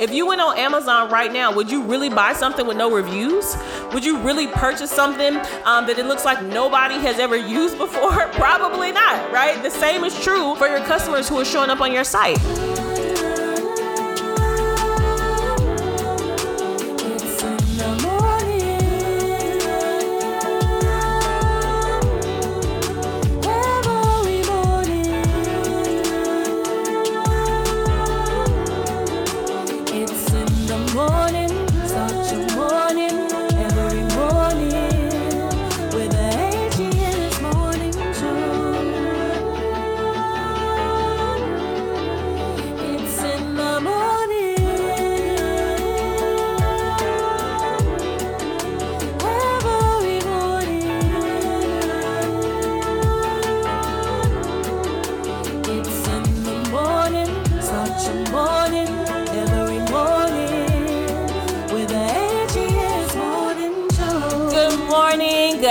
If you went on Amazon right now, would you really buy something with no reviews? Would you really purchase something um, that it looks like nobody has ever used before? Probably not, right? The same is true for your customers who are showing up on your site.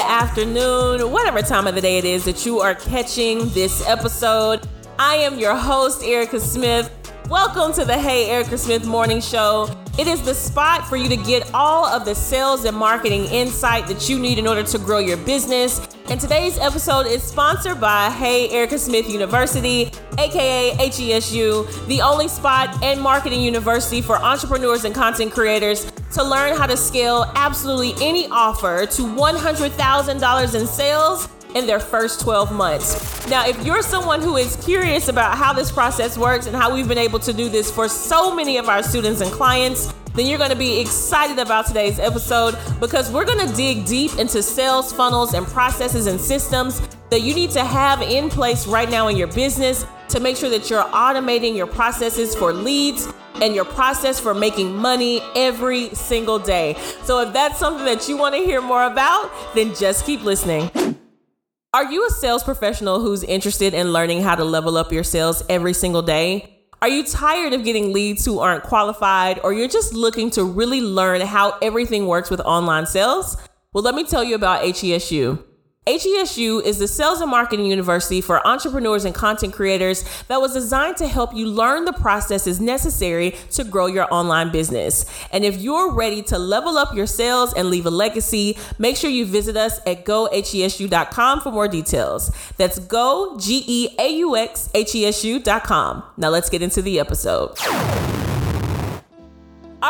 Afternoon, whatever time of the day it is that you are catching this episode. I am your host, Erica Smith. Welcome to the Hey Erica Smith Morning Show. It is the spot for you to get all of the sales and marketing insight that you need in order to grow your business. And today's episode is sponsored by Hey Erica Smith University, aka HESU, the only spot and marketing university for entrepreneurs and content creators to learn how to scale absolutely any offer to $100,000 in sales in their first 12 months. Now, if you're someone who is curious about how this process works and how we've been able to do this for so many of our students and clients, then you're going to be excited about today's episode because we're going to dig deep into sales funnels and processes and systems that you need to have in place right now in your business to make sure that you're automating your processes for leads and your process for making money every single day. So if that's something that you want to hear more about, then just keep listening. Are you a sales professional who's interested in learning how to level up your sales every single day? Are you tired of getting leads who aren't qualified, or you're just looking to really learn how everything works with online sales? Well, let me tell you about HESU. HESU is the sales and marketing university for entrepreneurs and content creators that was designed to help you learn the processes necessary to grow your online business. And if you're ready to level up your sales and leave a legacy, make sure you visit us at gohesu.com for more details. That's go, G E A U X, H E S U.com. Now let's get into the episode.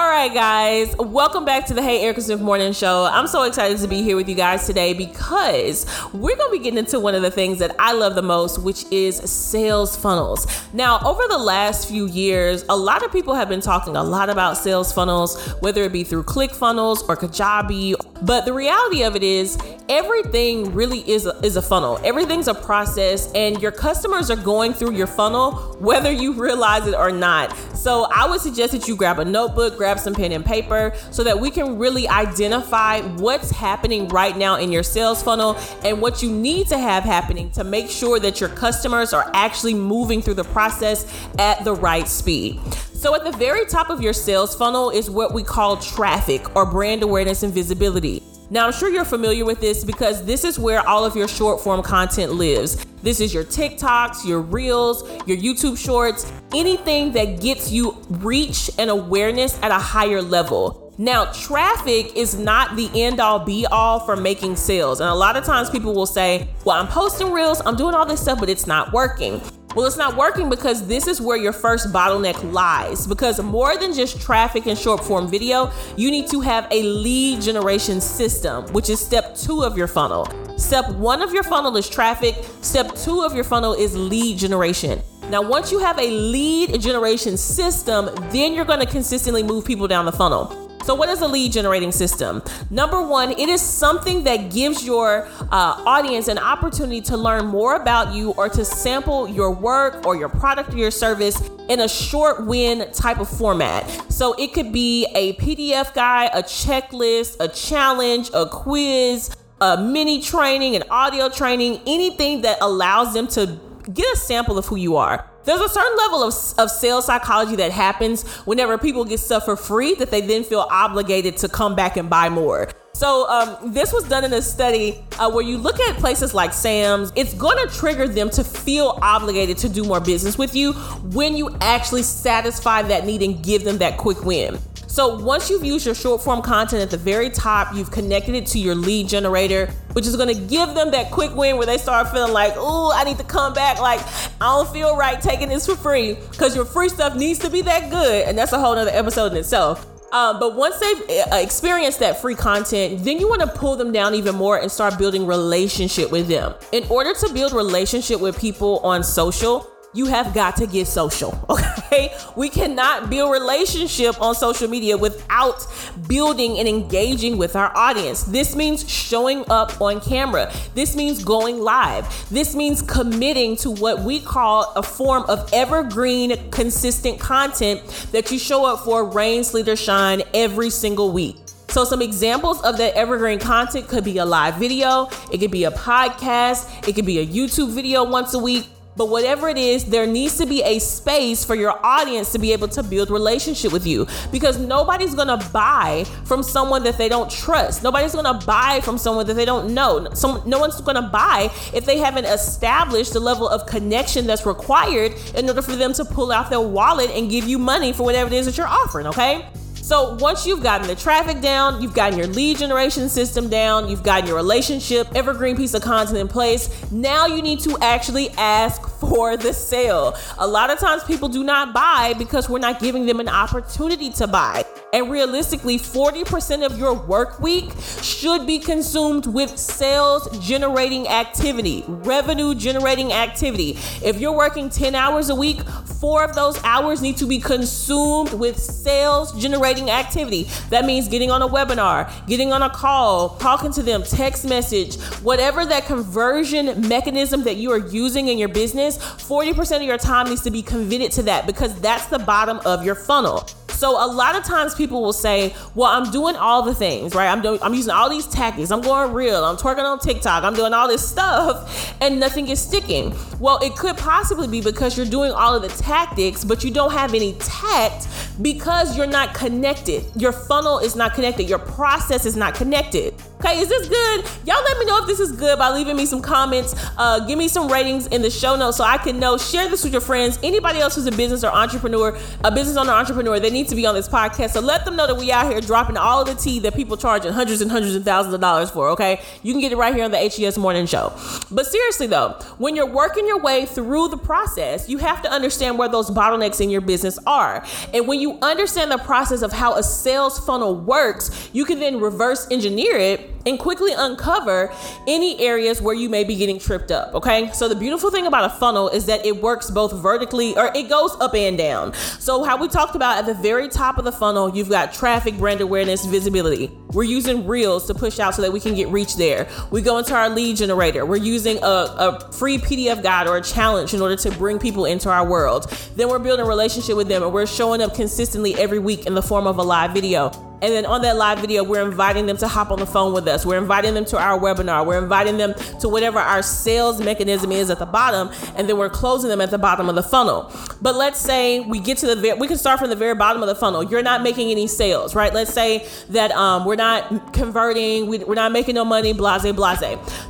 Right, guys, welcome back to the Hey Erica Smith Morning Show. I'm so excited to be here with you guys today because we're going to be getting into one of the things that I love the most, which is sales funnels. Now, over the last few years, a lot of people have been talking a lot about sales funnels, whether it be through ClickFunnels or Kajabi. But the reality of it is, everything really is a, is a funnel. Everything's a process, and your customers are going through your funnel, whether you realize it or not. So, I would suggest that you grab a notebook grab some pen and paper so that we can really identify what's happening right now in your sales funnel and what you need to have happening to make sure that your customers are actually moving through the process at the right speed. So, at the very top of your sales funnel is what we call traffic or brand awareness and visibility. Now, I'm sure you're familiar with this because this is where all of your short form content lives. This is your TikToks, your Reels, your YouTube Shorts, anything that gets you reach and awareness at a higher level. Now, traffic is not the end all be all for making sales. And a lot of times people will say, Well, I'm posting Reels, I'm doing all this stuff, but it's not working. Well, it's not working because this is where your first bottleneck lies. Because more than just traffic and short form video, you need to have a lead generation system, which is step two of your funnel. Step one of your funnel is traffic, step two of your funnel is lead generation. Now, once you have a lead generation system, then you're to consistently move people down the funnel. So, what is a lead generating system? Number one, it is something that gives your uh, audience an opportunity to learn more about you or to sample your work or your product or your service in a short win type of format. So, it could be a PDF guide, a checklist, a challenge, a quiz, a mini training, an audio training, anything that allows them to get a sample of who you are. There's a certain level of, of sales psychology that happens whenever people get stuff for free that they then feel obligated to come back and buy more. So um, this was done in a study uh, where you look at places like Sam's. It's going to trigger them to feel obligated to do more business with you when you actually satisfy that need and give them that quick win. So once you've used your short form content at the very top, you've connected it to your lead generator, which is gonna give them that quick win where they start feeling like, oh, I need to come back. Like, I don't feel right taking this for free because your free stuff needs to be that good. And that's a whole nother episode in itself. Um, but once they've uh, experienced that free content, then you want to pull them down even more and start building relationship with them. In order to build relationship with people on social, you have got to get social. Okay. We cannot build relationship on social media without building and engaging with our audience. This means showing up on camera. This means going live. This means committing to what we call a form of evergreen, consistent content that you show up for, rain, sleet, or shine every single week. So, some examples of that evergreen content could be a live video, it could be a podcast, it could be a YouTube video once a week but whatever it is, there needs to be a space for your audience to be able to build relationship with you because nobody's going to buy from someone that they don't trust. Nobody's going to buy from someone that they don't know. Some, no one's going to buy if they haven't established the level of connection that's required in order for them to pull out their wallet and give you money for whatever it is that you're offering, okay? So once you've gotten the traffic down, you've gotten your lead generation system down, you've gotten your relationship evergreen piece of content in place, now you need to actually ask for the sale. A lot of times people do not buy because we're not giving them an opportunity to buy. And realistically, 40% of your work week should be consumed with sales generating activity, revenue generating activity. If you're working 10 hours a week, four of those hours need to be consumed with sales generating activity. That means getting on a webinar, getting on a call, talking to them, text message, whatever that conversion mechanism that you are using in your business, 40% of your time needs to be committed to that because that's the bottom of your funnel. So a lot of times people will say, "Well, I'm doing all the things, right? I'm doing I'm using all these tactics. I'm going real. I'm twerking on TikTok. I'm doing all this stuff and nothing is sticking." Well, it could possibly be because you're doing all of the tactics, but you don't have any tact because you're not connected. Your funnel is not connected. Your process is not connected. Okay, is this good? Y'all let me know if this is good by leaving me some comments. Uh, give me some ratings in the show notes so I can know. Share this with your friends. Anybody else who's a business or entrepreneur, a business owner, entrepreneur, they need to be on this podcast. So let them know that we out here dropping all of the tea that people charging hundreds and hundreds and thousands of dollars for. Okay, you can get it right here on the HES Morning Show. But seriously though, when you're working your way through the process, you have to understand where those bottlenecks in your business are. And when you understand the process of how a sales funnel works, you can then reverse engineer it and quickly uncover any areas where you may be getting tripped up. Okay. So, the beautiful thing about a funnel is that it works both vertically or it goes up and down. So, how we talked about at the very top of the funnel, you've got traffic, brand awareness, visibility. We're using reels to push out so that we can get reach there. We go into our lead generator. We're using a, a free PDF guide or a challenge in order to bring people into our world. Then we're building a relationship with them and we're showing up consistently every week in the form of a live video. And then on that live video, we're inviting them to hop on the phone with us. We're inviting them to our webinar. We're inviting them to whatever our sales mechanism is at the bottom. And then we're closing them at the bottom of the funnel. But let's say we get to the, we can start from the very bottom of the funnel. You're not making any sales, right? Let's say that um, we're not converting, we, we're not making no money, blase, blase.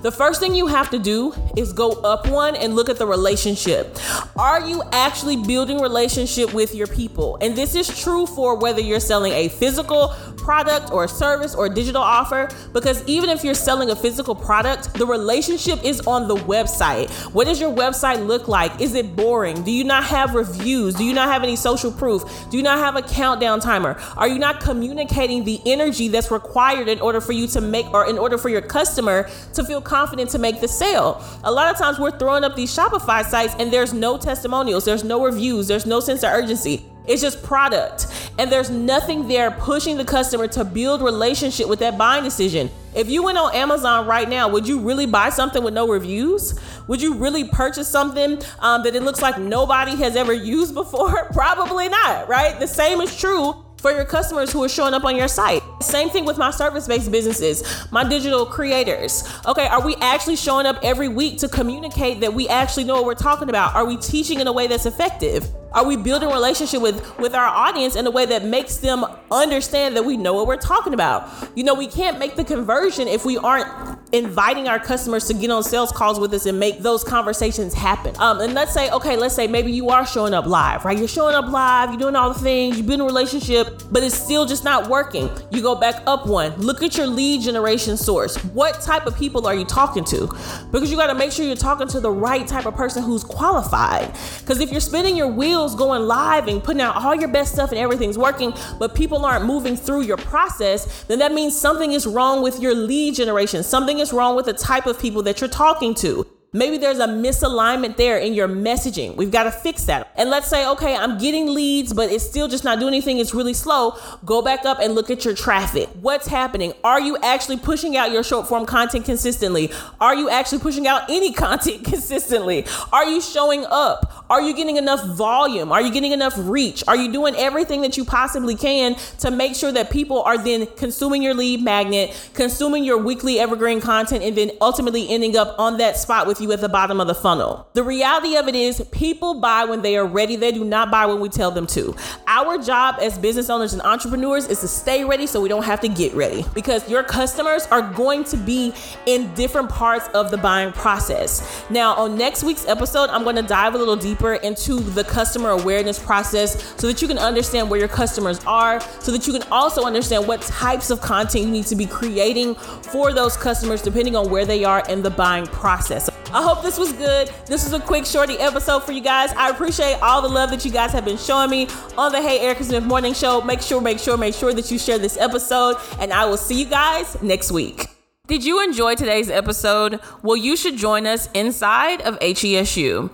The first thing you have to do is go up one and look at the relationship. Are you actually building relationship with your people? And this is true for whether you're selling a physical product or a service or a digital offer because even if you're selling a physical product, the relationship is on the website. What does your website look like? Is it boring? Do you not have reviews? Do you not have any social proof? Do you not have a countdown timer? Are you not communicating the energy that's required in order for you to make or in order for your customer to feel confident to make the sale? A lot of times we're throwing up these Shopify sites and there's no testimonials, there's no reviews, there's no sense of urgency. It's just product. And there's nothing there pushing the customer to build relationship with that buying decision. If you went on Amazon right now, would you really buy something with no reviews? Would you really purchase something um, that it looks like nobody has ever used before? Probably not, right? The same is true for your customers who are showing up on your site. Same thing with my service based businesses, my digital creators. Okay, are we actually showing up every week to communicate that we actually know what we're talking about? Are we teaching in a way that's effective? Are we building relationship with with our audience in a way that makes them understand that we know what we're talking about? You know, we can't make the conversion if we aren't inviting our customers to get on sales calls with us and make those conversations happen. Um, and let's say, okay, let's say maybe you are showing up live, right? You're showing up live, you're doing all the things, you've been in a relationship, but it's still just not working. You go back up one, look at your lead generation source. What type of people are you talking to? Because you got to make sure you're talking to the right type of person who's qualified. Because if you're spinning your wheels going live and putting out all your best stuff and everything's working, but people aren't moving through your process, then that means something is wrong with your lead generation. Something is wrong with the type of people that you're talking to. Maybe there's a misalignment there in your messaging. We've got to fix that. And let's say, okay, I'm getting leads, but it's still just not doing anything. It's really slow. Go back up and look at your traffic. What's happening? Are you actually pushing out your short form content consistently? Are you actually pushing out any content consistently? Are you showing up? Are you getting enough volume? Are you getting enough reach? Are you doing everything that you possibly can to make sure that people are then consuming your lead magnet, consuming your weekly evergreen content, and then ultimately ending up on that spot with you at the bottom of the funnel? The reality of it is, people buy when they are ready. They do not buy when we tell them to. Our job as business owners and entrepreneurs is to stay ready so we don't have to get ready because your customers are going to be in different parts of the buying process. Now, on next week's episode, I'm going to dive a little deeper deeper into the customer awareness process so that you can understand where your customers are, so that you can also understand what types of content you need to be creating for those customers depending on where they are in the buying process. I hope this was good. This is a quick, shorty episode for you guys. I appreciate all the love that you guys have been showing me on the Hey Erica Smith Morning Show. Make sure, make sure, make sure that you share this episode, and I will see you guys next week. Did you enjoy today's episode? Well, you should join us inside of HESU.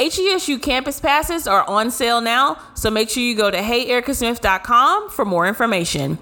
HESU campus passes are on sale now, so make sure you go to heyericasmith.com for more information.